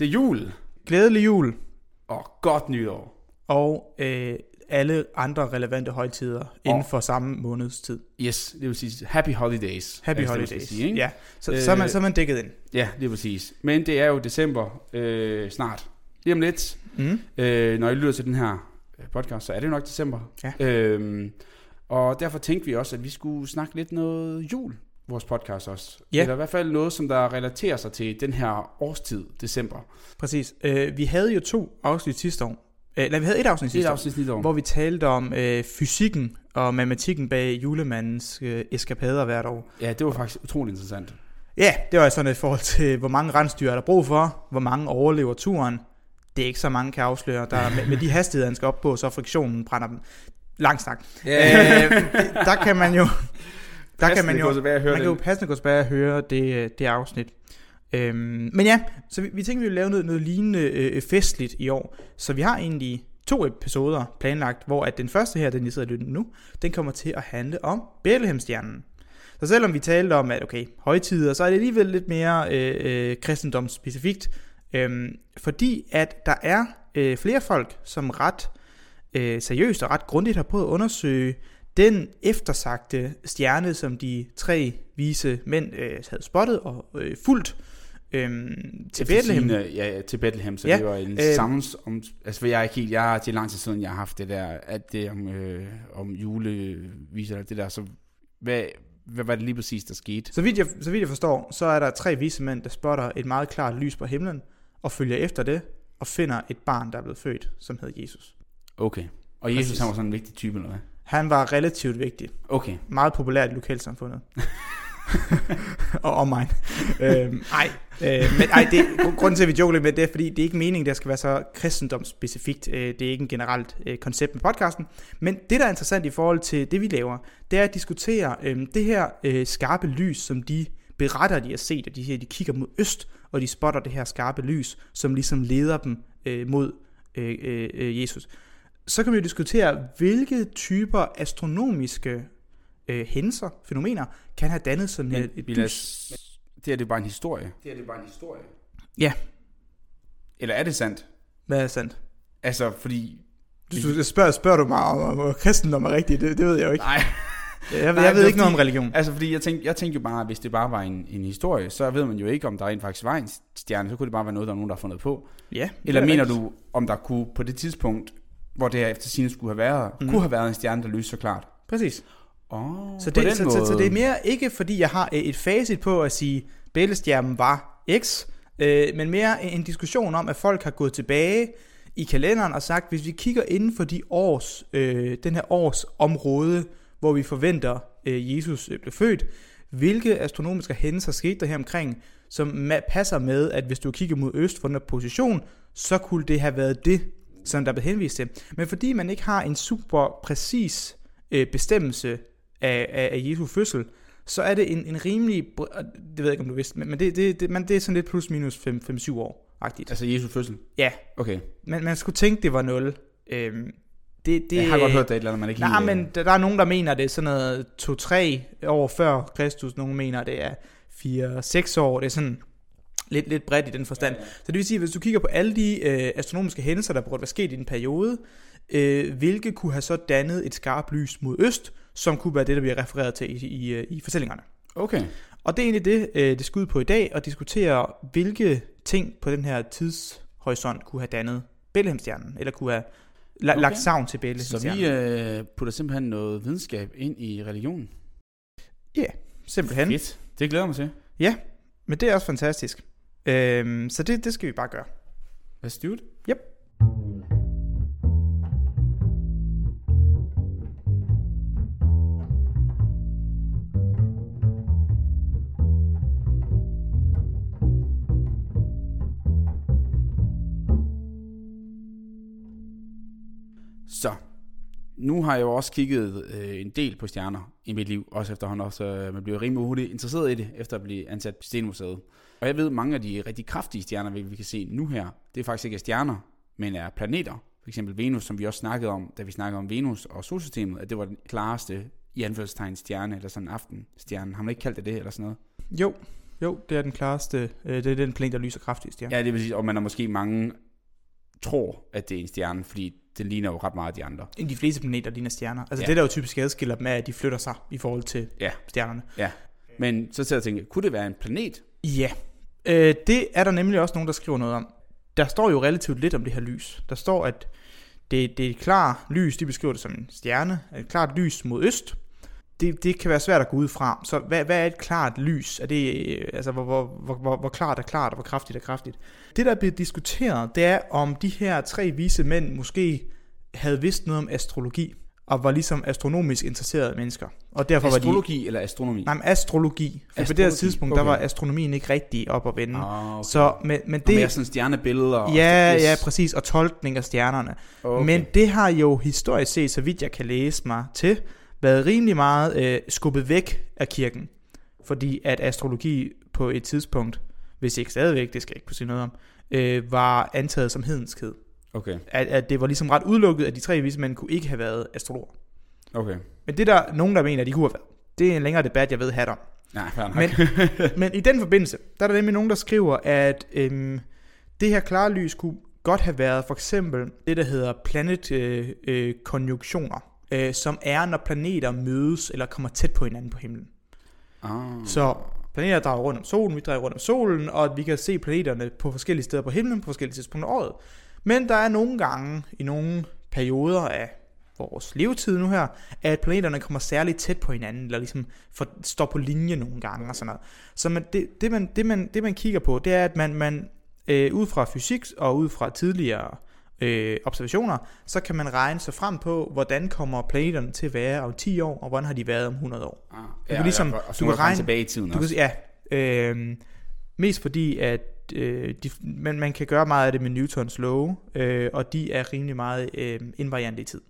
Nu er det jul, Glædelig jul og godt nytår. og øh, alle andre relevante højtider inden for samme måneds tid. Yes, det vil sige happy holidays. Happy det, skal holidays. Sige, ikke? ja, så, øh, så, er man, så er man dækket ind. ja, det er præcis. Men det er jo december øh, snart. Lige om lidt, Mm. øh, når I lytter til den her øh, podcast, så er det nok december. Ja. Øhm, og derfor tænkte vi også, at vi skulle snakke lidt noget jul, vores podcast også. Ja. Eller i hvert fald noget, som der relaterer sig til den her årstid, december. Præcis. Øh, vi havde jo to afsnit sidste år. Øh, nej, vi havde et afsnit sidste et år, afsnit lidt om. hvor vi talte om øh, fysikken og matematikken bag julemandens øh, eskapader hvert år. Ja, det var faktisk utrolig interessant. Ja, det var sådan et forhold til, hvor mange rensdyr er der brug for, hvor mange overlever turen. Det er ikke så mange, kan afsløre. Der, med, med de hastigheder, han skal op på, så friktionen brænder dem. Lang snak. Øh, der kan man jo... Der kan man jo, man kan jo den. passende gå tilbage og høre det, det afsnit. Øhm, men ja, så vi, vi tænkte, vi ville lave noget, noget lignende øh, festligt i år. Så vi har egentlig to episoder planlagt, hvor at den første her, den I sidder og lytter nu, den kommer til at handle om Bethlehemstjernen. Så selvom vi talte om, at okay, højtider, så er det alligevel lidt mere øh, øh, kristendomsspecifikt, øhm, fordi at der er øh, flere folk, som ret øh, seriøst og ret grundigt har prøvet at undersøge den eftersagte stjerne, som de tre vise mænd øh, havde spottet og øh, fulgt øh, til Bethlehem. sigende, ja, til Bethlehem, så Ja, det var en øh, sammens om, altså for jeg er ikke helt, jeg er til lang tid siden, jeg har haft det der, at det om, øh, om juleviser, det der, så hvad, hvad var det lige præcis, der skete? Så vidt, jeg, så vidt jeg forstår, så er der tre vise mænd, der spotter et meget klart lys på himlen, og følger efter det, og finder et barn, der er blevet født, som hedder Jesus. Okay. Og Jesus, Præcis. han var sådan en vigtig type, eller hvad? Han var relativt vigtig. Okay. Meget populær i lokalsamfundet. og omegn. øhm, ej, øh, men ej, det, grunden til, at vi joker lidt med det, er, fordi det er ikke meningen, det skal være så kristendomsspecifikt. Øh, det er ikke en generelt øh, koncept med podcasten. Men det, der er interessant i forhold til det, vi laver, det er at diskutere øh, det her øh, skarpe lys, som de beretter, de har set, at de, her, de kigger mod øst, og de spotter det her skarpe lys, som ligesom leder dem øh, mod øh, øh, Jesus. Så kan vi jo diskutere, hvilke typer astronomiske øh, hændelser, fænomener, kan have dannet sådan Men et, et vi lader, lys. det er det bare en historie. Det er det bare en historie. Ja. Eller er det sandt? Hvad er sandt? Altså, fordi... Du, du spørger, spørger du mig om, om, om kristendom er rigtigt, det, det ved jeg jo ikke. Nej, Jeg, jeg, Nej, jeg ved ikke noget om religion. altså fordi jeg tænkte, jeg tænkte jo bare, at hvis det bare var en, en historie, så ved man jo ikke, om der rent faktisk var en stjerne, så kunne det bare være noget, der er nogen, der har fundet på. Ja, Eller er mener rigtigt. du, om der kunne på det tidspunkt, hvor det her efter sine skulle have været, mm. kunne have været en stjerne, der lyste så klart? Præcis. Oh, Så det, så, så, så det er mere ikke, fordi jeg har et facit på at sige, bæltestjernen var X, øh, men mere en, diskussion om, at folk har gået tilbage i kalenderen og sagt, hvis vi kigger inden for de års, øh, den her års område, hvor vi forventer, øh, Jesus øh, blev født, hvilke astronomiske hændelser skete der her omkring, som passer med, at hvis du kigger mod øst fra den her position, så kunne det have været det, som der blev henvist til. Men fordi man ikke har en super præcis øh, bestemmelse af, af, af Jesu fødsel, så er det en, en rimelig, det ved jeg ikke, om du vidste, men men det, det, det, man, det er sådan lidt plus minus 5-7 år, agtigt. Altså Jesu fødsel? Ja, Okay. men man skulle tænke, det var 0. Øhm, det, det, Det, jeg har godt hørt, er et eller andet, man ikke Nej, lige... men der, der er nogen, der mener, det er sådan noget 2-3 år før Kristus. Nogle mener, det er 4-6 år. Det er sådan lidt, lidt bredt i den forstand. Så det vil sige, hvis du kigger på alle de øh, astronomiske hændelser, der burde være sket i den periode, øh, hvilke kunne have så dannet et skarpt lys mod øst, som kunne være det, der bliver refereret til i, i, øh, i fortællingerne. Okay. Og det er egentlig det, øh, det skal ud på i dag, at diskutere, hvilke ting på den her tidshorisont kunne have dannet Bethlehemstjernen, eller kunne have la- Okay. lagt savn til Så Bethlehemstjernen. vi øh, putter simpelthen noget videnskab ind i religionen. Simpelthen. Fedt. Det glæder mig til. Ja, men det er også fantastisk. Øhm, så det, det skal vi bare gøre. Let's do it. Yep. Så, nu har jeg jo også kigget øh, en del på stjerner i mit liv, også efterhånden også, øh, man bliver rimelig hurtigt interesseret i det, efter at blive ansat på Stenmuseet. Og jeg ved, mange af de rigtig kraftige stjerner, vi kan se nu her, det er faktisk ikke er stjerner, men er planeter. For eksempel Venus, som vi også snakkede om, da vi snakkede om Venus og solsystemet, at det var den klareste i anførselstegn stjerne, eller sådan en aftenstjerne. Har man ikke kaldt det det, eller sådan noget? Jo, Jo, det er den klareste, øh, det er den planet, der lyser kraftigst, ja. Ja, det vil sige, og man er måske mange tror, at det er en stjerne, fordi den ligner jo ret meget de andre. De fleste planeter ligner stjerner. Altså Ja. det, der jo typisk adskiller dem, er, at de flytter sig i forhold til Ja. stjernerne. Men så til at tænke, kunne det være en planet? Ja, øh, det er der nemlig også nogen, der skriver noget om. Der står jo relativt lidt om det her lys. Der står, at det, det er et klart lys, de beskriver det som en stjerne, et klart lys mod øst. Det, det kan være svært at gå ud fra. Så hvad, hvad er et klart lys? Er det, øh, altså, hvor, hvor, hvor, hvor, hvor klart er klart, og hvor kraftigt er kraftigt? Det, der bliver diskuteret, det er, om de her tre vise mænd måske havde vidst noget om astrologi, og var ligesom astronomisk interesserede mennesker. Og derfor var de... Astrologi eller astronomi? Nej, men astrologi. For på det Astrologi, her tidspunkt, der okay. var astronomien ikke rigtig op at vende. Ah, okay. Så, men, men det... Og mere sådan stjernebilleder? og- Ja, yes. ja, præcis. Og tolkning af stjernerne. Okay. Men det har jo historisk set, så vidt jeg kan læse mig til, været rimelig meget øh, skubbet væk af kirken. Fordi at astrologi på et tidspunkt, hvis ikke stadigvæk, det skal jeg ikke kunne sige noget om, øh, var antaget som hedenskhed. Okay, At, at det var ligesom ret udelukket, at de tre vise mænd kunne ikke have været astrologer. okay. Men det er der nogen, der mener, at de kunne have været. Det er en længere debat, jeg ved hat om. Nej. Men, men i den forbindelse, der er der nemlig nogen, der skriver, at øhm, det her klare lys kunne godt have været for eksempel det, der hedder planetkonjunktioner, øh, øh, som er, når planeter mødes eller kommer tæt på hinanden på himlen. ah. Så planeter drejer rundt om solen, vi drejer rundt om solen, og vi kan se planeterne på forskellige steder på himlen på forskellige tidspunkter af året. Men der er nogle gange, i nogle perioder af vores levetid nu her, at planeterne kommer særligt tæt på hinanden, eller ligesom for, står på linje nogle gange og sådan noget. Så man, det, det, man, det, man, det man kigger på, det er, at man, man øh, ud fra fysik og ud fra tidligere øh, observationer, så kan man regne sig frem på, hvordan kommer planeterne til at være om 10 år, og hvordan har de været om 100 år. Ah, kan ligesom- ja, og så du du kan kan regne tilbage i tiden Du kan, også. sige- ja, øh, mest fordi, at øh, de, man, man kan gøre meget af det med Newtons love, øh, og de er rimelig meget øh, invariante i tid.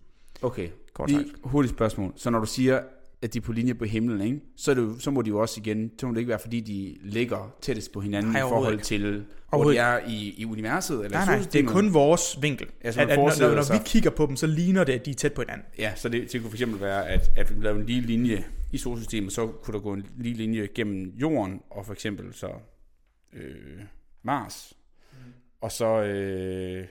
Okay, Kort sagt. lige hurtigt spørgsmål. Så når du siger, at de er på linje på himlen, ikke? Så, er det jo, så må de jo også igen, så må det ikke være, fordi de ligger tættest på hinanden Nej, i forhold ikke. til, hvor de er i, i universet? Eller Nej, nej, det er kun vores vinkel. Ja, så at, at, når, når, når sig- vi kigger på dem, så ligner det, at de er tæt på hinanden. Ja, så det, det kunne for eksempel være, at, at vi lavede en lige linje i solsystemet, så kunne der gå en lige linje gennem jorden, og for eksempel så øh, Mars, Mm. og så... Øh,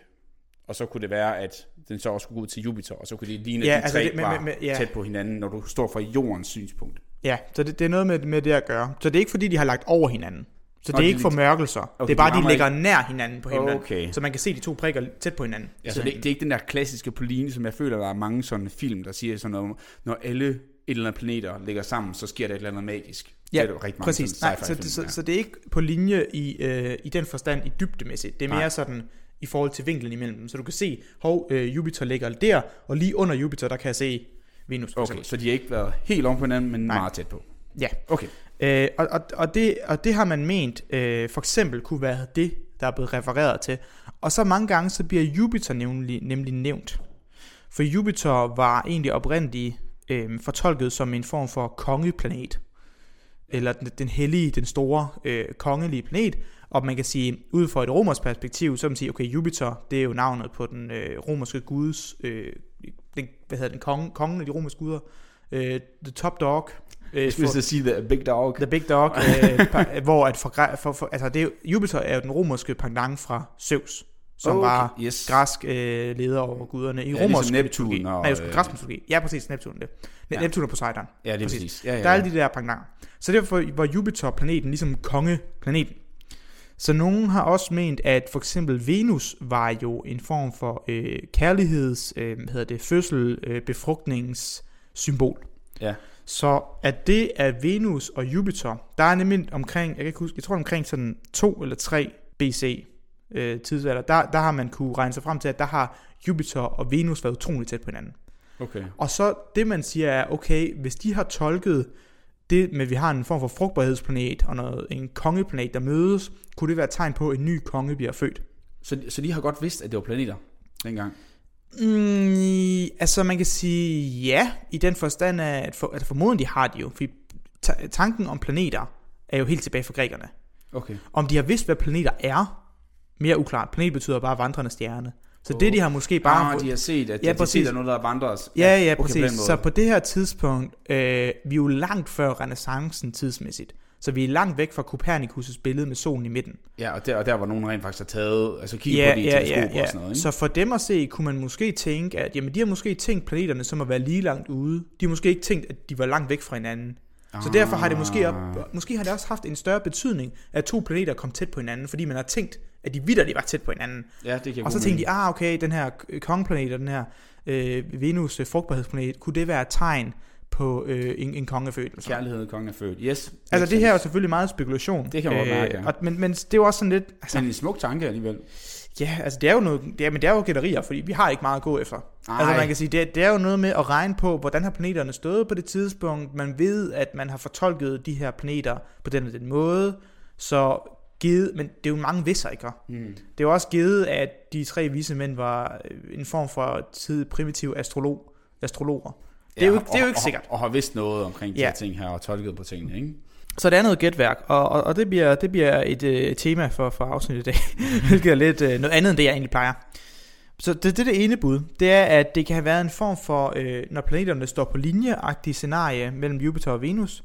og så kunne det være, at den så også skulle gå ud til Jupiter, og så kunne det ligne, Ja, at de altså tre det- men- var men- men- ja. tæt på hinanden, når du står fra jordens synspunkt. Ja, så det, det er noget med, med det at gøre. Så det er ikke fordi, de har lagt over hinanden. Så Nå, det er ikke formørkelser. Okay, det er bare, de ligger nær hinanden på himlen. Okay. Så man kan se de to prikker tæt på hinanden. Ja, så det, det er ikke den der klassiske på linje, som jeg føler, der er mange sådan film, der siger sådan noget, når alle et eller andet planeter ligger sammen, så sker der et eller andet magisk. Ja, det er jo rigtig mange præcis. Nej, så, sci-fi-film, så, ja. så det er ikke på linje i, øh, i den forstand i dybdemæssigt. Det er mere Nej. sådan i forhold til vinklen imellem dem. Så du kan se, hov, øh, Jupiter ligger der, og lige under Jupiter, der kan jeg se Venus. Okay, så de har ikke været helt om på hinanden, men Nej. meget tæt på. Ja. Okay. Øh, og, og, og, det, og det har man ment, øh, for eksempel kunne være det, der er blevet refereret til. Og så mange gange, så bliver Jupiter nemlig, nemlig nævnt. For Jupiter var egentlig oprindeligt øh, fortolket som en form for kongeplanet. Eller den, den hellige, den store øh, kongelige planet. Og man kan sige, ud fra et romersk perspektiv, så kan man sige, okay, Jupiter, det er jo navnet på den øh, romerske guds, øh, den, hvad hedder den, konge, kongen af de romerske guder. Øh, the top dog. Øh, Jeg skulle sige The Big Dog. The Big Dog, øh, hvor at for, for, for, altså det er, Jupiter er jo den romerske pendant fra Zeus, som Okay, var yes. græsk øh, leder over guderne i Ja, romersk ligesom Neptun mytologi. og, Nej, jeg øh, græsk mytologi. Ja, præcis, Neptun det. Ne- Ja. Neptun og Poseidon. Ja, det er præcis. præcis. Ja, ja, Der er alle de der pendanter. Så derfor var Jupiter-planeten ligesom kongeplaneten. Så nogen har også ment, at for eksempel Venus var jo en form for øh, kærligheds, øh, hvad hedder det, fødsel, øh, befrugtningssymbol. Ja. Så at det er Venus og Jupiter, der er nemlig omkring, jeg kan ikke huske, jeg tror omkring sådan 2 eller 3 BC øh, tidsalder, der, der har man kunne regne sig frem til, at der har Jupiter og Venus været utroligt tæt på hinanden. Okay. Og så det man siger er, okay, hvis de har tolket det med, at vi har en form for frugtbarhedsplanet og noget, en kongeplanet, der mødes, kunne det være et tegn på, at en ny konge bliver født. Så, så de har godt vidst, at det var planeter dengang? Mm, altså man kan sige ja, i den forstand af, at, for, at formodentlig har de jo, fordi ta- tanken om planeter er jo helt tilbage fra grækerne. Okay. Om de har vidst, hvad planeter er, mere uklart. Planet betyder bare vandrende stjerne. Så det de har måske bare... Ah, de har set, at Ja, ja, de præcis. set, at noget, der vandrer os. Ja, ja, okay, præcis. på den så på det her tidspunkt, øh, vi er jo langt før renaissancen tidsmæssigt. Så vi er langt væk fra Copernicus' billede med solen i midten. Ja, og der, og der var nogen rent faktisk har taget, altså kigget Ja, på de ja, teleskoper ja, ja. og sådan noget, ikke? Så for dem at se, kunne man måske tænke, at jamen, de har måske tænkt planeterne som at være lige langt ude. De har måske ikke tænkt, at de var langt væk fra hinanden. Så derfor har det måske, op, Ah. måske har det også haft en større betydning, at to planeter kom tæt på hinanden, fordi man har tænkt, at de vidderligt var tæt på hinanden. Ja, det kan Og så tænkte de, ah okay, den her øh, kongeplanet og den her øh, Venus øh, frugtbarhedsplanet, kunne det være et tegn på øh, en, en kongefødt? Eller? Kærlighed, kongen er født. Yes. Altså det her er jo selvfølgelig meget spekulation. Det kan man godt mærke, ja. og, men, men det er jo også sådan lidt, altså, Men en smuk tanke alligevel. ja, altså det er jo noget, det er, men det er jo gætterier, fordi vi har ikke meget at gå efter. Ej. Altså man kan sige, det, det er jo noget med at regne på, hvordan har planeterne stået på det tidspunkt. Man ved, at man har fortolket de her planeter på den og den måde. Så givet, men det er jo mange visser, ikke? Mm. Det er jo også givet, at de tre vise mænd var øh, en form for tid primitiv astrolog, astrologer. Det er jo ikke- det er jo ikke og, sikkert. Og, og har vidst noget omkring de Ja. her ting her, og tolket på tingene, ikke? Så det er noget gætværk, og, og, og det, bliver, det bliver et øh, tema for, for afsnittet i dag, hvilket er lidt øh, noget andet, end det jeg egentlig plejer. Så det, det er det ene bud, det er, at det kan have været en form for, øh, når planeterne står på linjeagtige scenarie mellem Jupiter og Venus,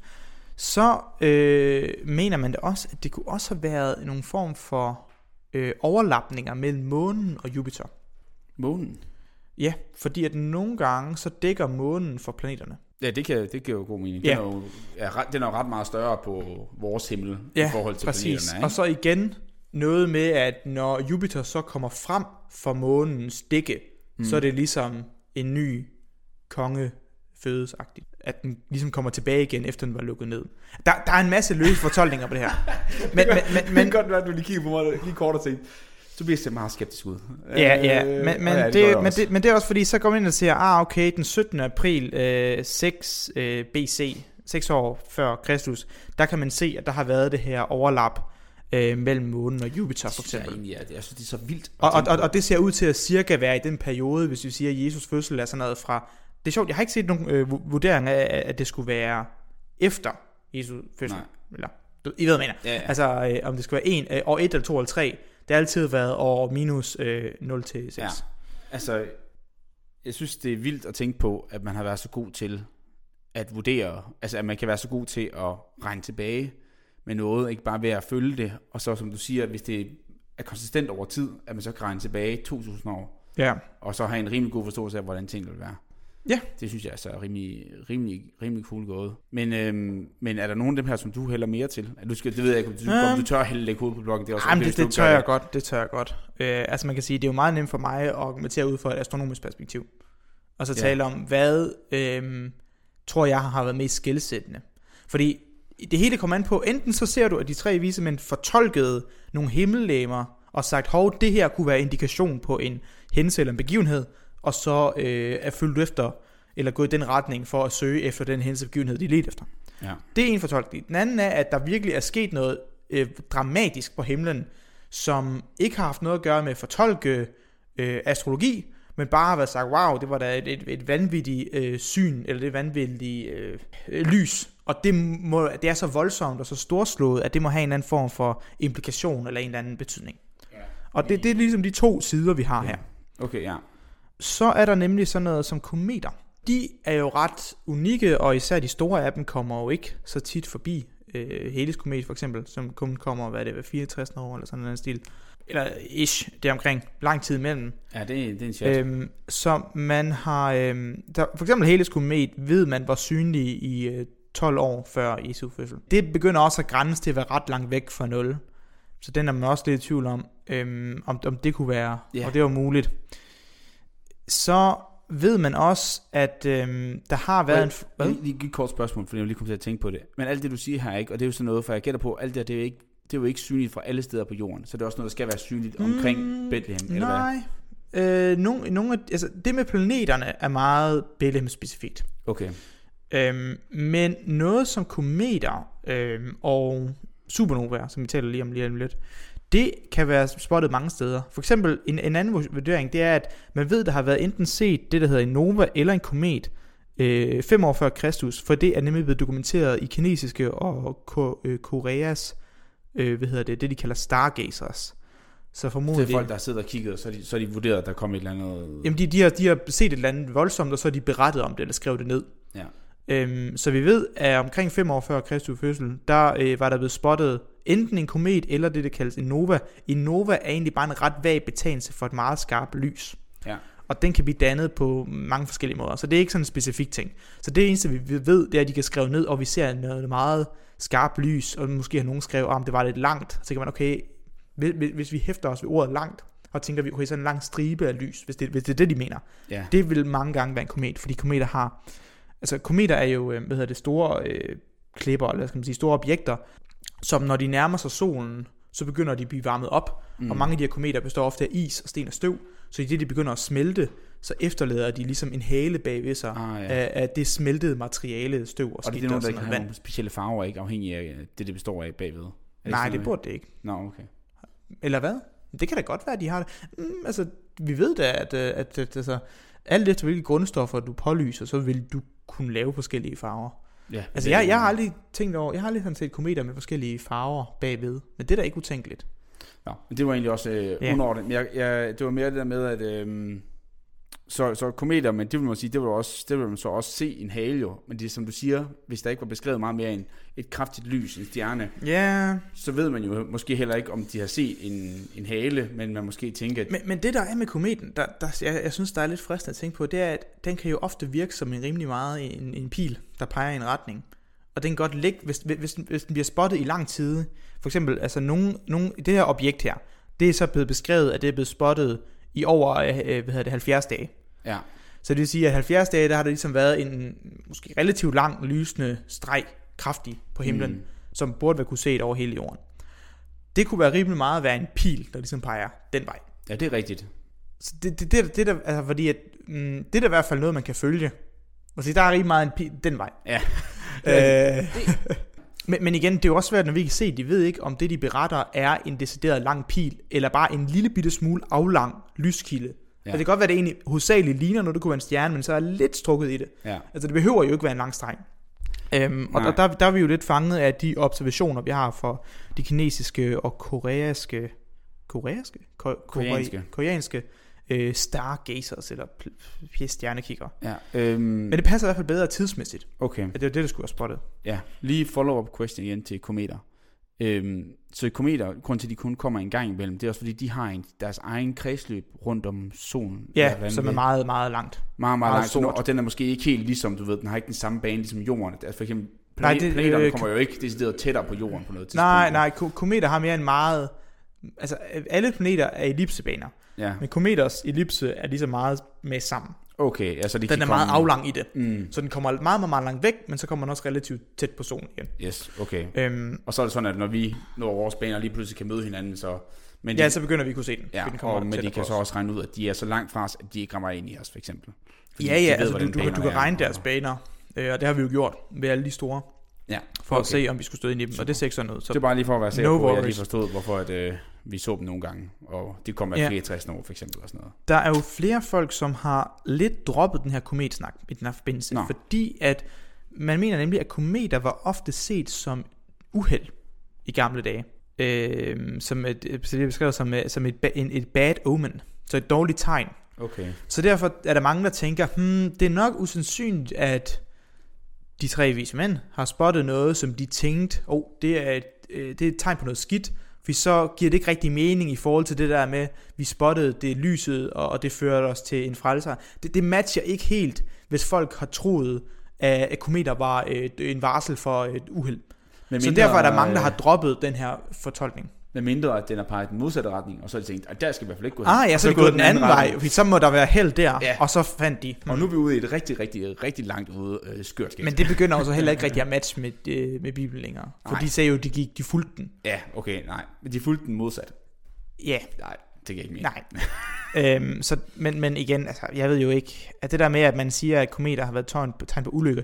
så øh, mener man det også, at det kunne også have været nogle form for øh, overlapninger mellem månen og Jupiter. Månen. Ja, fordi at nogle gange, så dækker månen for planeterne. Ja, det, kan, det giver jo god mening. Ja. Den, er jo, er, ret- den er jo ret meget større på vores himmel Ja, i forhold til Præcis. planeterne, ikke? Og så igen noget med, at når Jupiter så kommer frem for månens dække, mm. så er det ligesom en ny konge fødesagtigt. At den ligesom kommer tilbage igen, efter den var lukket ned. Der, der er en masse løse fortolkninger på det her. Men, men, men, men, godt være, at du lige kigger på mig lige kort og tænker, så bliver jeg meget skeptisk ud. Ja, ja, Øh, men, men, ja, det, jeg men, det, men det er også fordi, så går man ind og siger, ah okay, den 17. april øh, 6 øh, BC, 6 år før Kristus, der kan man se, at der har været det her overlap øh, mellem månen og Jupiter for synes, jeg, eksempel. egentlig, jeg synes, det er så vildt. Og, og, og, og det ser ud til at cirka være i den periode, hvis vi siger, at Jesus fødsel er sådan noget fra... Det er sjovt, jeg har ikke set nogen øh, vu- vurdering af, at det skulle være efter Jesus fødsel. Nej. Eller, du, I ved, hvad jeg mener. Ja, ja. Altså, øh, om det skal være en, øh, år 1 eller 2 eller 3, det har altid været år minus øh, 0 til 6. Ja. Altså, jeg synes, det er vildt at tænke på, at man har været så god til at vurdere, altså at man kan være så god til at regne tilbage med noget, ikke bare ved at følge det, og så som du siger, hvis det er konsistent over tid, at man så kan regne tilbage 2000 år, ja. og så have en rimelig god forståelse af, hvordan tingene vil være. Ja. Det synes jeg er så rimelig, rimelig, rimelig cool gået. Men, øhm, men er der nogen af dem her, som du hælder mere til? Er Du skal, det ved jeg ikke, om du, om du tør hælde lægge hovedet på bloggen. Det er også Jamen, okay, det, det gør tør jeg godt, det tør jeg godt. Øh, altså man kan sige, det er jo meget nemt for mig at argumentere ud fra et astronomisk perspektiv. Og så Ja. tale om, hvad øh, tror jeg har været mest skældsættende. Fordi det hele kommer an på, enten så ser du, at de tre vise mænd fortolkede nogle himmellegemer, og sagt, hov, det her kunne være indikation på en hændelse eller en begivenhed, og så øh, er fyldt efter, eller gået i den retning for at søge efter den hændelse begivenhed, de ledte efter. Ja. Det er en fortolkning. Den anden er, at der virkelig er sket noget øh, dramatisk på himlen, som ikke har haft noget at gøre med at fortolke øh, astrologi, men bare har været sagt, wow, det var da et, et, et vanvittigt øh, syn, eller det vanvittige øh, øh, lys. Og det, må, det er så voldsomt og så storslået, at det må have en eller anden form for implikation eller en eller anden betydning. Ja. Og det, det er ligesom de to sider, vi har her. Okay, ja. Så er der nemlig sådan noget som kometer. De er jo ret unikke, og især de store af dem kommer jo ikke så tit forbi. Øh, Halley's komet for eksempel, som kun kommer, hvad er det, hver 64 år eller sådan en stil. Eller ish, det er omkring lang tid imellem. Ja, det, er- det er en chat. Øhm, så man har, øhm, der, for eksempel Halley's komet ved man var synlig i øh, 12 år før Jesu fødsel. Det begynder også at grænse til at være ret langt væk fra 0. Så den er man også lidt i tvivl om, øhm, om, om det kunne være, Ja. og det var muligt. Så ved man også, at øhm, der har været en... Hvad? Lige, lige et kort spørgsmål, fordi jeg lige kom til at tænke på det. Men alt det, du siger her, ikke, og det er jo sådan noget, for jeg gætter på, alt det, det er jo ikke, det er jo ikke synligt fra alle steder på jorden. Så det er også noget, der skal være synligt omkring Mm, Bethlehem, eller hvad? Nej. Øh, nogle, nogle altså, det med planeterne er meget Bethlehem-specifikt. Okay. Øhm, men noget som kometer øhm, og supernovaer, som vi taler lige om lige om lidt, det kan være spottet mange steder. For eksempel en, en anden vurdering, det er, at man ved, der har været enten set det, der hedder en nova eller en komet, øh, fem år før Kristus, for det er nemlig blevet dokumenteret i kinesiske og ko, øh, Koreas, øh, hvad hedder det, det de kalder stargazers. Så Det formodentlig... er folk, der sidder og kigger, og så de, så de vurderet, at der kommer et eller andet... Jamen, de, de, har, de har set et eller andet voldsomt, og så har de berettet om det, eller skrevet det ned. Ja. Øhm, så vi ved, at omkring 5 år før Kristi fødsel, der øh, var der blevet spottet enten en komet, eller det, der kaldes en nova. En nova er egentlig bare en ret vag betegnelse for et meget skarpt lys. Ja. Og den kan blive dannet på mange forskellige måder. Så det er ikke sådan en specifik ting. Så det eneste, vi ved, det er, at de kan skrive ned, og vi ser noget meget skarpt lys, og måske har nogen skrevet, om det var lidt langt. Så kan man, okay, hvis, vi hæfter os ved ordet langt, og tænker vi, okay, så en lang stribe af lys, hvis det, hvis det er det, de mener. Ja. Det vil mange gange være en komet, fordi kometer har, altså kometer er jo, øh, hvad hedder det, store øh, klipper, eller skal man sige, store objekter, som når de nærmer sig solen, så begynder de at blive varmet op, mm. og mange af de her kometer består ofte af is og sten og støv, så i det de begynder at smelte, så efterlader de ligesom en hale bagved sig Ah, ja. af, af det smeltede materiale, støv og Og det skidt er og noget, der vand. nogle specielle farver, ikke afhængig af det, det består af bagved. Er Nej, det burde det ikke. Nå, okay. Eller hvad? Det kan da godt være, at de har det. Mm, altså, vi ved da, at, øh, at, at altså, alt efter hvilke grundstoffer du pålyser, så vil du kunne lave forskellige farver. Ja, Altså, jeg, jeg har aldrig tænkt over, jeg har aldrig sådan set kometer med forskellige farver bagved, men det er da ikke utænkeligt. Nå, men det var egentlig også øh, Ja. underordnet. Men jeg, jeg, det var mere det der med, at... Øh, så, så kometer, men det vil man sige, det vil, også, det vil man så også se en hale jo. Men det er som du siger, hvis der ikke var beskrevet meget mere end et kraftigt lys, en stjerne, Ja, så ved man jo måske heller ikke, om de har set en, en hale, men man måske tænker, at men, men det der er med kometen, der, der, jeg, jeg synes, der er lidt fristende at tænke på, det er, at den kan jo ofte virke som en rimelig meget en, en pil, der peger i en retning. Og den kan godt ligge, hvis, hvis, hvis den bliver spottet i lang tid. For eksempel, altså nogen, nogen, det her objekt her, det er så blevet beskrevet, at det er blevet spottet i over øh, hvad hedder det, 70 dage. Ja, Så det vil sige, at 70 dage, der har der ligesom været en måske relativt lang, lysende streg, kraftig på himlen, Mm. som burde være kunne set over hele jorden. Det kunne være rimelig meget at være en pil, der ligesom peger den vej. ja, det er rigtigt. Så det, det, det, det der, altså fordi at, mm, det er da i hvert fald noget, man kan følge. Og så der er rimelig meget en pil den vej. Ja. Øh, men, men igen, det er jo også svært, når vi kan se, de ved ikke, om det, de beretter, er en decideret lang pil, eller bare en lille bitte smule aflang lyskilde. Ja. Ja. Så det kan godt være, at det egentlig hovedsageligt ligner noget, det kunne være en stjerne, men så er lidt strukket i det. Ja. Altså det behøver jo ikke være en lang streng. Øhm, og der, der, der er vi jo lidt fanget af de observationer, vi har for de kinesiske og koreanske, koreanske? Ko, Koreanske. koreanske øh, stargazers, eller stjernekigger. ja. Øhm, Men det passer i hvert fald bedre tidsmæssigt, okay. at det er det, der skulle have spottet. Ja, lige follow-up question igen til kometer. Øhm, så kometer, grund til, at de kun kommer en gang imellem, det er også fordi, de har en, deres egen kredsløb rundt om solen. Ja, Eller som er meget, meget langt. meget, meget, meget langt, sort. og den er måske ikke helt ligesom, du ved, den har ikke den samme bane ligesom jorden. Altså for eksempel, Nej, planet, det- planeterne øh, kommer jo ikke decideret tættere på jorden på noget tidspunkt. Nej, nej, ko- kometer har mere en meget... Altså, alle planeter er ellipsebaner, Ja, men kometers ellipse er lige så meget med sammen. Okay. Altså, de Den er meget komme- aflang i det. Mm, Så den kommer meget, meget, meget langt væk, men så kommer den også relativt tæt på solen igen. yes, okay. Øhm, Og så er det sådan, at når vi når vores baner lige pludselig kan møde hinanden, så... Men de, ja, så begynder vi at kunne se den. ja den kommer og, men de kan så også regne ud, at de er så langt fra os, at de ikke rammer ind i os, for eksempel. Fordi Ja, ja, ved, altså du, du, kan- du kan regne og- deres baner, øh, og det har vi jo gjort ved alle de store, Ja, for okay. at se, om vi skulle støde ind i dem, og det ser ikke sådan ud. Så det er bare lige for at være sikker No på, at jeg lige forstod, hvorfor at, øh, vi så dem nogle gange, og de kom af Ja. flere 60 år, for eksempel, og sådan noget. der er jo flere folk, som har lidt droppet den her kometsnak i den her forbindelse, Nå. fordi at man mener nemlig, at kometer var ofte set som uheld i gamle dage. Øh, som et, så det er beskrevet som, øh, som et, en, et bad omen, så et dårligt tegn. Okay. Så derfor er der mange, der tænker, hmm, det er nok usandsynligt, at de tre vise mænd har spottet noget, som de tænkte, oh, det er et, øh, det er et tegn på noget skidt, for så giver det ikke rigtig mening i forhold til det der med, vi spottede det lyset, og, og det førte os til en frelser. Det, det matcher ikke helt, hvis folk har troet, at, at kometer var et, en varsel for et uheld. Men Så derfor er der mange, der har droppet den her fortolkning. Med mindre, at den har peget den modsatte retning, og så har de tænkt, at der skal i hvert fald ikke gå hen. Ah ja, Og så er de gået den anden vej, retning. fordi så må der være held der, Ja. og så fandt de. Og nu er vi ude i et rigtig, rigtig, rigtig langt ude øh, skørt. Men det begynder jo så heller ikke rigtig at matche med, øh, med Bibelen længere. For Nej. de sagde jo, de gik, de fulgte den. Ja, okay, nej. Men de fulgte den modsat. Ja, Nej, det kan ikke mere. nej. øhm, så, men, men igen, altså, jeg ved jo ikke, at det der med, at man siger, at kometer har været tegn på, tegn på ulykke,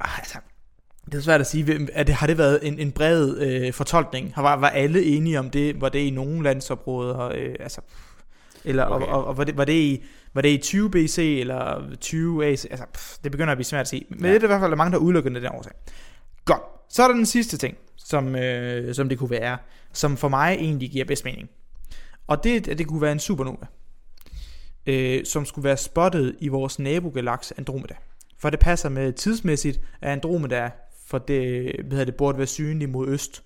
ah, altså, det er svært at sige, at det, har det været en, en bred øh, fortolkning? Har, var, var alle enige om det? Var det i nogle landsområder? Øh, altså, eller, okay. Og, og, og var, det, var, det i, var det i 20 BC eller 20 AC? Altså, pff, det begynder at blive svært at sige. Men Ja. det er i hvert fald der er mange, der udelukker den årsag. Godt. Så er der den sidste ting, som, øh, som det kunne være, som for mig egentlig giver bedst mening. Og det, at det kunne være en supernova, øh, som skulle være spottet i vores nabogalakse Andromeda. For det passer med tidsmæssigt, at Andromeda for det, hvad hedder det burde være synlig mod øst,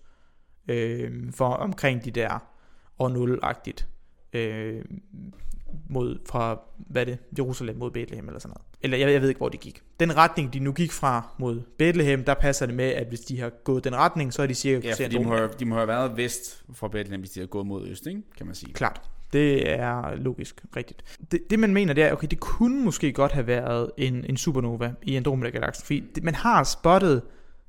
øh, for omkring de der år 0-agtigt, øh, mod, fra, hvad er det, Jerusalem mod Bethlehem eller sådan noget. Eller jeg, jeg ved ikke, hvor de gik. Den retning, de nu gik fra mod Bethlehem, der passer det med, at hvis de har gået den retning, så er de cirka... Ja, de må, have, de må have været vest fra Bethlehem, hvis de har gået mod øst, ikke? kan man sige. Klart. Det er logisk rigtigt. Det, det man mener, det er, okay, det kunne måske godt have været en, en supernova i Andromeda-galaksen, fordi det, man har spottet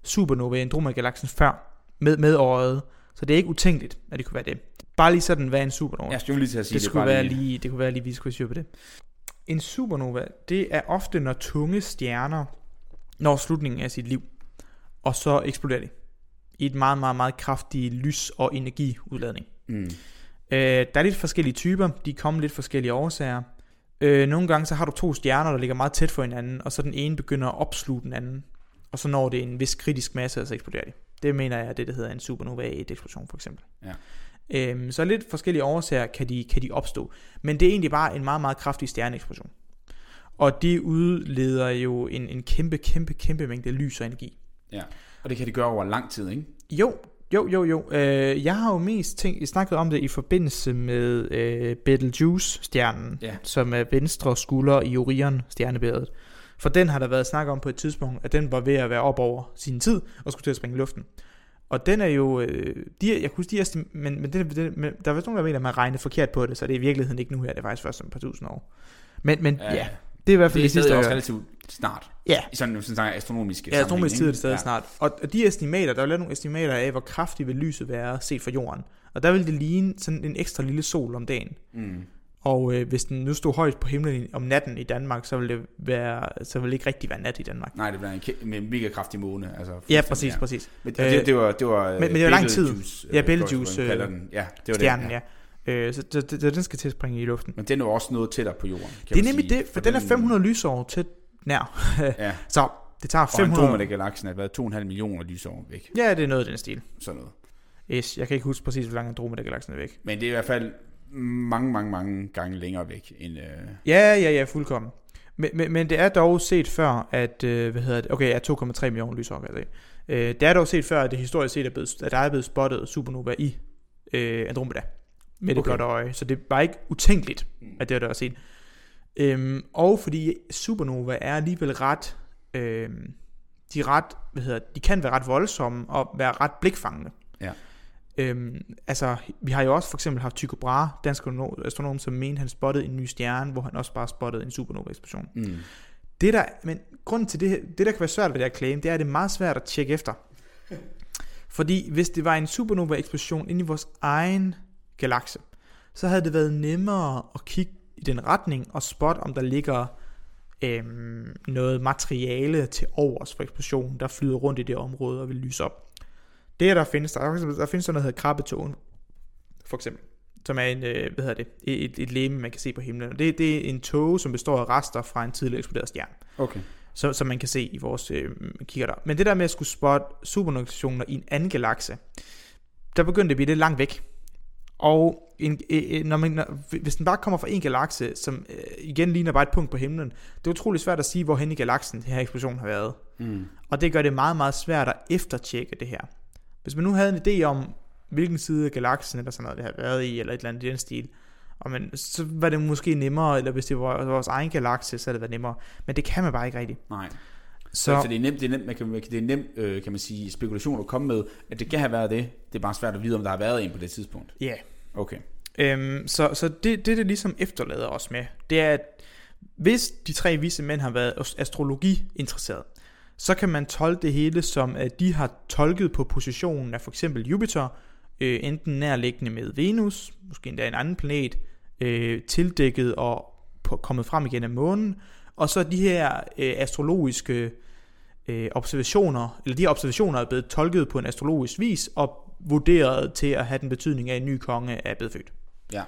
supernova i Andromeda-galaksen før med, med året, så det er ikke utænkeligt, at det kunne være det. Bare lige sådan, hvad en supernova? Jeg skulle lige til at sige det, det, skulle være lige. lige, det kunne være lige, vi skulle syre på det. En supernova, det er ofte, når tunge stjerner når slutningen af sit liv, og så eksploderer de i et meget, meget, meget kraftig lys- og energiudladning. Mm. Øh, der er lidt forskellige typer, de kommer lidt forskellige årsager. Øh, nogle gange så har du to stjerner, der ligger meget tæt for hinanden, og så den ene begynder at opsluge den anden, og så når det en vis kritisk masse, og så eksploderer de. Det mener jeg er det, der hedder en supernova et eksplosion for eksempel. Ja. Øhm, så lidt forskellige årsager kan de, kan de opstå. Men det er egentlig bare en meget, meget kraftig stjerneeksplosion. Og det udleder jo en, en kæmpe, kæmpe, kæmpe mængde lys og energi. Ja. Og det kan de gøre over lang tid, ikke? Jo, jo, jo, jo. Øh, jeg har jo mest tænkt, snakket om det i forbindelse med øh, Betelgeuse-stjernen, Ja. som er venstre skulder i Orion-stjernebæret. For den har der været snak om på et tidspunkt, at den var ved at være op over sin tid, og skulle til at springe i luften. Og den er jo, øh, de, jeg kunne huske, de men, men, det, det, men der er vist nogen, der mener, at man regner forkert på det, så det er i virkeligheden ikke nu her, det er faktisk først om et par tusind år. Men, men ja, ja det er i hvert fald det er det sidste, jeg også har- relativt snart. Ja, I sådan, sådan sådan astronomiske Ja, astronomisk tid er det stadig ja. snart. Og de estimater, der er jo lavet nogle estimater af, hvor kraftigt vil lyset være set fra jorden. Og der vil det ligne sådan en ekstra lille sol om dagen. Mm. Og øh, hvis den nu stod højt på himlen i- om natten i Danmark, så vil det være, så vil det ikke rigtig være nat i Danmark. Nej, det bliver en, med en mega kraftig måne. Altså, Ja, præcis, præcis. Men det, det, var, det var men- men det var lang tid. Betelgeuse, Ja, øh, Betelgeuse, øh, den. Ja, det var Stjernen, det, ja. Øh, så, så, den skal til at springe i luften. Men den er jo også noget tættere på jorden. Kan Det er nemlig sige, det, for den er 500 lysår tæt nær. Ja, Så det tager og 500... Andromeda-galaksen er været 2,5 millioner lysår væk. Ja, det er noget af den stil. Sådan noget. Yes, jeg kan ikke huske præcis, hvor langt Andromeda-galaksen er væk. Men det er i hvert fald mange, mange, mange gange længere væk end... Øh, Ja, ja, ja, fuldkommen. Men, men, men det er dog set før, at, øh, hvad hedder det, okay, ja, 2,3 millioner lysår, se. Øh, det er dog set før, at det historisk set er blevet, at der er blevet spottet supernova i øh, Andromeda. Med det Okay. blotte øje. Så det var ikke utænkeligt, at det var der set. Øhm, og fordi supernova er alligevel ret, øhm, de, er ret hvad hedder, det, de kan være ret voldsomme og være ret blikfangende. Ja. Øhm, altså, vi har jo også for eksempel haft Tycho Brahe, dansk astronom, som mente, han spottede en ny stjerne, hvor han også bare spottede en supernova-eksplosion. mm. Det der, men grunden til det, det der kan være svært ved det her claim, det er, at det er meget svært at tjekke efter. Fordi hvis det var en supernova-eksplosion inde i vores egen galakse, så havde det været nemmere at kigge i den retning og spotte, om der ligger øhm, noget materiale til overs for eksplosionen, der flyder rundt i det område og vil lyse op. Det der findes, der, der findes sådan noget, der hedder krabbetogen, for eksempel, som er en, øh, hvad hedder det, et, et leme, man kan se på himlen. Og det, det er en tåge, som består af rester fra en tidligere eksploderet stjerne Okay. så, som man kan se i vores øh, kigger der. Men det der med at skulle spotte supernovationer i en anden galakse, der begyndte det at blive lidt langt væk. Og en, øh, når man, når, hvis den bare kommer fra en galakse, som øh, igen ligner bare et punkt på himlen, det er utrolig svært at sige, hvor hen i galaksen den her eksplosion har været. Mm. Og det gør det meget, meget svært at eftertjekke det her. Hvis man nu havde en idé om, hvilken side af galaksen eller sådan noget, det har været i, eller et eller andet i den stil, og men, så var det måske nemmere, eller hvis det var vores egen galakse, så havde det været nemmere. Men det kan man bare ikke rigtigt. Nej. Så, Så, så det er nemt, det er nemt, man kan, det er nemt øh, kan man sige, spekulation at komme med, at det kan have været det. Det er bare svært at vide, om der har været en på det tidspunkt. ja. Okay. Øhm, så så det, det, det ligesom efterlader os med, det er, at hvis de tre vise mænd har været as- astrologi-interesseret, så kan man tolke det hele som, at de har tolket på positionen af for eksempel Jupiter, øh, enten nærliggende med Venus, måske endda en anden planet, øh, tildækket og på, kommet frem igen af månen, og så de her øh, astrologiske øh, observationer, eller de her observationer er blevet tolket på en astrologisk vis, og vurderet til at have den betydning af, at en ny konge er blevet født. Ja.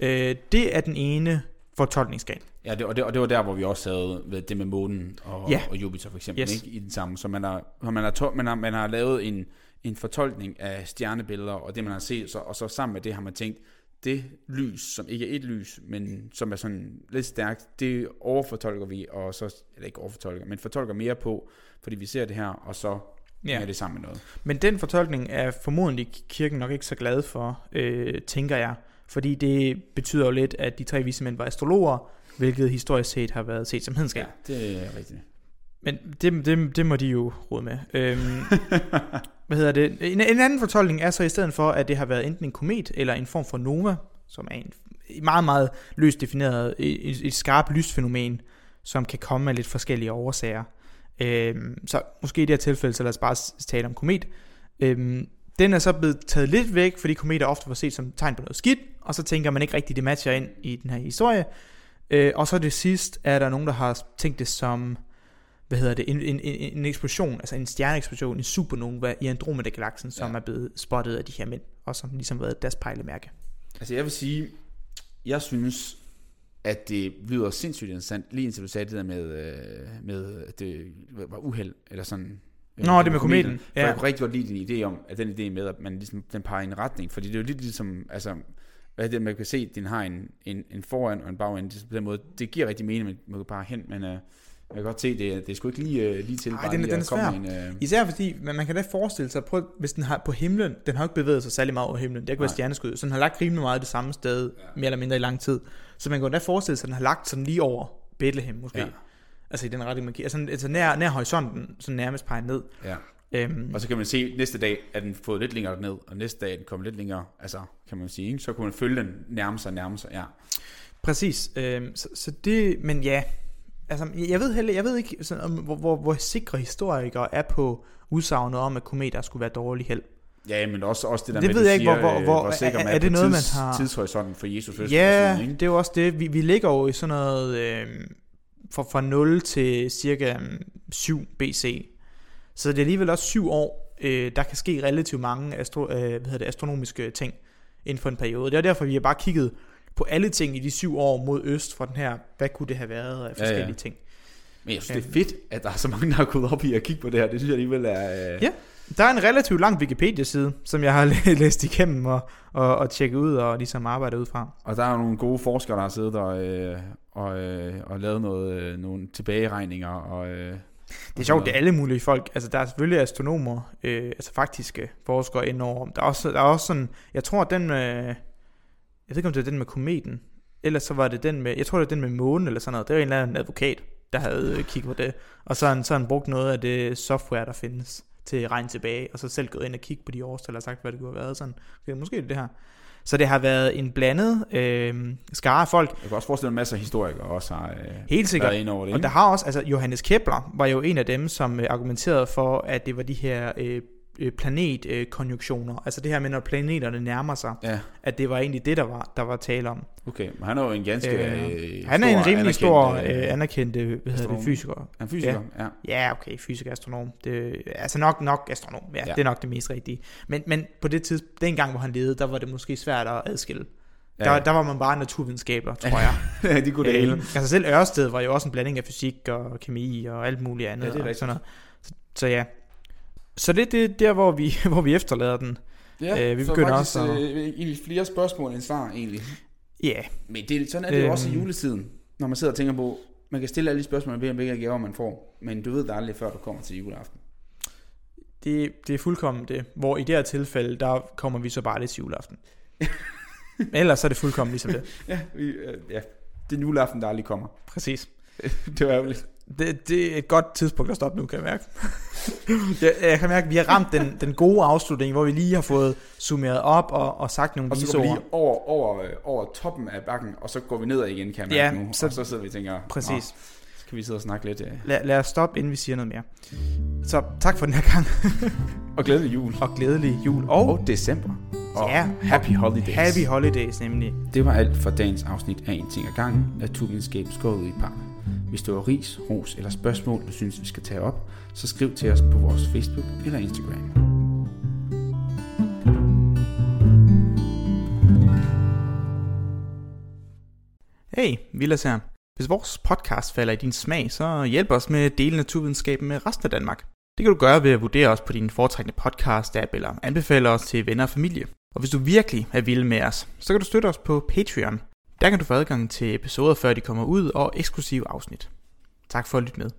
Øh, det er den ene fortolkningsskala. Ja, det, og, det, og det var der, hvor vi også havde ved det med månen og, Ja. og Jupiter for eksempel, Yes. ikke? i den samme. Så man har, man har, to, man har, man har lavet en, en fortolkning af stjernebilleder og det, man har set, så, og så sammen med det har man tænkt, det lys, som ikke er et lys, men som er sådan lidt stærkt, det overfortolker vi, og så, eller ikke overfortolker, men fortolker mere på, fordi vi ser det her, og så ja. er det sammen med noget. Men den fortolkning er formodentlig kirken nok ikke så glad for, øh, tænker jeg. Fordi det betyder jo lidt, at de tre vise mænd var astrologer, hvilket historisk set har været set som hedenskab. Ja, det er rigtigt. Men det, det, det må de jo råde med. Øhm, hvad hedder det? En, en anden fortolkning er så i stedet for, at det har været enten en komet eller en form for nova, som er en meget, meget løst defineret, et, et skarpt lysfænomen, som kan komme af lidt forskellige årsager. Øhm, så måske i det her tilfælde, så lad os bare tale om komet. Øhm, den er så blevet taget lidt væk, fordi kometer ofte var set som tegn på noget skidt, og så tænker man ikke rigtigt, det matcher ind i den her historie. Øh, og så det sidst er der nogen, der har tænkt det som, hvad hedder det, en, en, en, en eksplosion, altså en stjerneeksplosion, en supernova i Andromeda-galaksen, som ja. er blevet spottet af de her mænd, og som ligesom været deres pejlemærke. Altså jeg vil sige, jeg synes, at det lyder sindssygt interessant, lige indtil du sagde det der med, øh, med at det var uheld, eller sådan. Nå, det med kometen. For ja. jeg kunne rigtig godt lide din idé om, at den idé med, at man ligesom, den peger i en retning, fordi det er jo lidt ligesom, altså, hvad det, man kan se, at den har en, en, en foran og en bagend, det, på den måde, det giver rigtig mening, at man kan bare hen, men uh, jeg kan godt se, det, det er sgu ikke lige, uh, lige til, Ej, den, den er svær. En, uh... Især fordi, man, man kan da forestille sig, prøv, hvis den har på himlen, den har ikke bevæget sig særlig meget over himlen, det kan være stjerneskud, så den har lagt rimelig meget det samme sted, ja. mere eller mindre i lang tid. Så man kan da forestille sig, at den har lagt sådan lige over Bethlehem måske. Ja. Altså i den retning, man kigger. Altså, altså nær, nær horisonten, så nærmest peger ned. Ja. Øhm, og så kan man se, at næste dag er den fået lidt længere ned, og næste dag er den kommet lidt længere, altså kan man sige, ikke? så kunne man følge den nærme sig, nærme sig, ja. Præcis, øhm, så, så det, men ja, altså jeg ved heller, jeg ved ikke, sådan, om, hvor, hvor, hvor sikre historikere er på udsagnet om, at kometer skulle være dårlig held. Ja, men også, også det der det med, ved jeg ikke, siger, hvor, hvor, hvor, hvor er, er, er det noget, tids, man har... tidshorisonten for Jesus fødsel? Ja, ikke? det er jo også det. Vi, vi ligger jo i sådan noget øh, fra, fra 0 til cirka 7 mm, BC. Så det er alligevel også 7 år, øh, der kan ske relativt mange astro, øh, hvad hedder det, astronomiske ting inden for en periode. Det er derfor, vi har bare kigget på alle ting i de syv år mod øst fra den her, hvad kunne det have været af forskellige ja, ja. ting. Men jeg synes, det er fedt, at der er så mange, der har gået op i at kigge på det her. Det synes jeg alligevel er... Øh... Ja, der er en relativt lang Wikipedia-side, som jeg har læst igennem og, og, og tjekket ud og ligesom arbejdet ud fra. Og der er nogle gode forskere, der har siddet og, øh, og, øh, og lavet noget, øh, nogle tilbageregninger og... Øh, det er sjovt, det er alle mulige folk. Altså, der er selvfølgelig astronomer, øh, altså faktiske forskere indover. Der er også, der er også sådan, jeg tror, at den med, jeg ved ikke, om det er den med kometen, ellers så var det den med, jeg tror, det er den med månen eller sådan noget. Det var en eller anden advokat, der havde kigget på det. Og så har han, så han brugt noget af det software, der findes til regne tilbage, og så selv gået ind og kigge på de årstal og sagt, hvad det kunne have været. Sådan, okay, måske det det her. Så det har været en blandet øh, skare af folk. Jeg kan også forestille, at masser af historikere også har øh, Helt sikkert. været ind over det. Og der har også, altså Johannes Kepler var jo en af dem, som øh, argumenterede for, at det var de her Øh, planetkonjunktioner. Øh, altså det her med, når planeterne nærmer sig. Ja. At det var egentlig det, der var, der var tale om. Okay, men han er jo en ganske øh, øh Han er en rimelig stor øh, anerkendt hvad hedder det, fysiker. Han fysiker, ja. ja. Ja, okay, fysiker, astronom. Det, altså nok, nok astronom, ja, ja, det er nok det mest rigtige. Men, men på det tidspunkt, den gang, hvor han levede, der var det måske svært at adskille. Ja. Der, der var man bare naturvidenskaber, tror jeg. ja, de kunne det hele. Altså selv Ørsted var jo også en blanding af fysik og kemi og alt muligt andet. Ja, det er rigtigt. Så, så ja, så det, det er der, hvor vi, hvor vi efterlader den. Ja, øh, vi begynder faktisk også at... øh, flere spørgsmål end svar egentlig. Ja. Yeah. Men det, sådan er det øhm, jo også i juletiden, når man sidder og tænker på, man kan stille alle de spørgsmål ved, hvilke gaver man får, men du ved det aldrig, før du kommer til juleaften. Det, det er fuldkommen det, hvor i det her tilfælde, der kommer vi så bare lidt til juleaften. Ellers er det fuldkommen ligesom det. ja, vi, øh, ja, det er juleaften, der aldrig kommer. Præcis. det var ærgerligt. Det, det er et godt tidspunkt at stoppe nu, kan jeg mærke. jeg, jeg kan mærke, at vi har ramt den, den gode afslutning, hvor vi lige har fået summeret op og, og sagt nogle Og så går vi lige over, over, over toppen af bakken, og så går vi nedad igen, kan jeg mærke ja, nu. Så, og så sidder vi og tænker, præcis. Så kan vi sidde og snakke lidt. Ja. Lad, lad os stoppe, inden vi siger noget mere. Så tak for den her gang. og glædelig jul. Og glædelig jul. Og, og december. Og ja, happy holidays. Happy holidays, nemlig. Det var alt for dagens afsnit af En ting ad gangen, Naturvidenskab skåret i par. Hvis du har ris, ros eller spørgsmål, du synes, vi skal tage op, så skriv til os på vores Facebook eller Instagram. Hey, Vilas her. Hvis vores podcast falder i din smag, så hjælp os med at dele naturvidenskaben med resten af Danmark. Det kan du gøre ved at vurdere os på din foretrækkende podcast-app eller anbefale os til venner og familie. Og hvis du virkelig er vild med os, så kan du støtte os på Patreon. Der kan du få adgang til episoder, før de kommer ud, og eksklusive afsnit. Tak for at lytte med.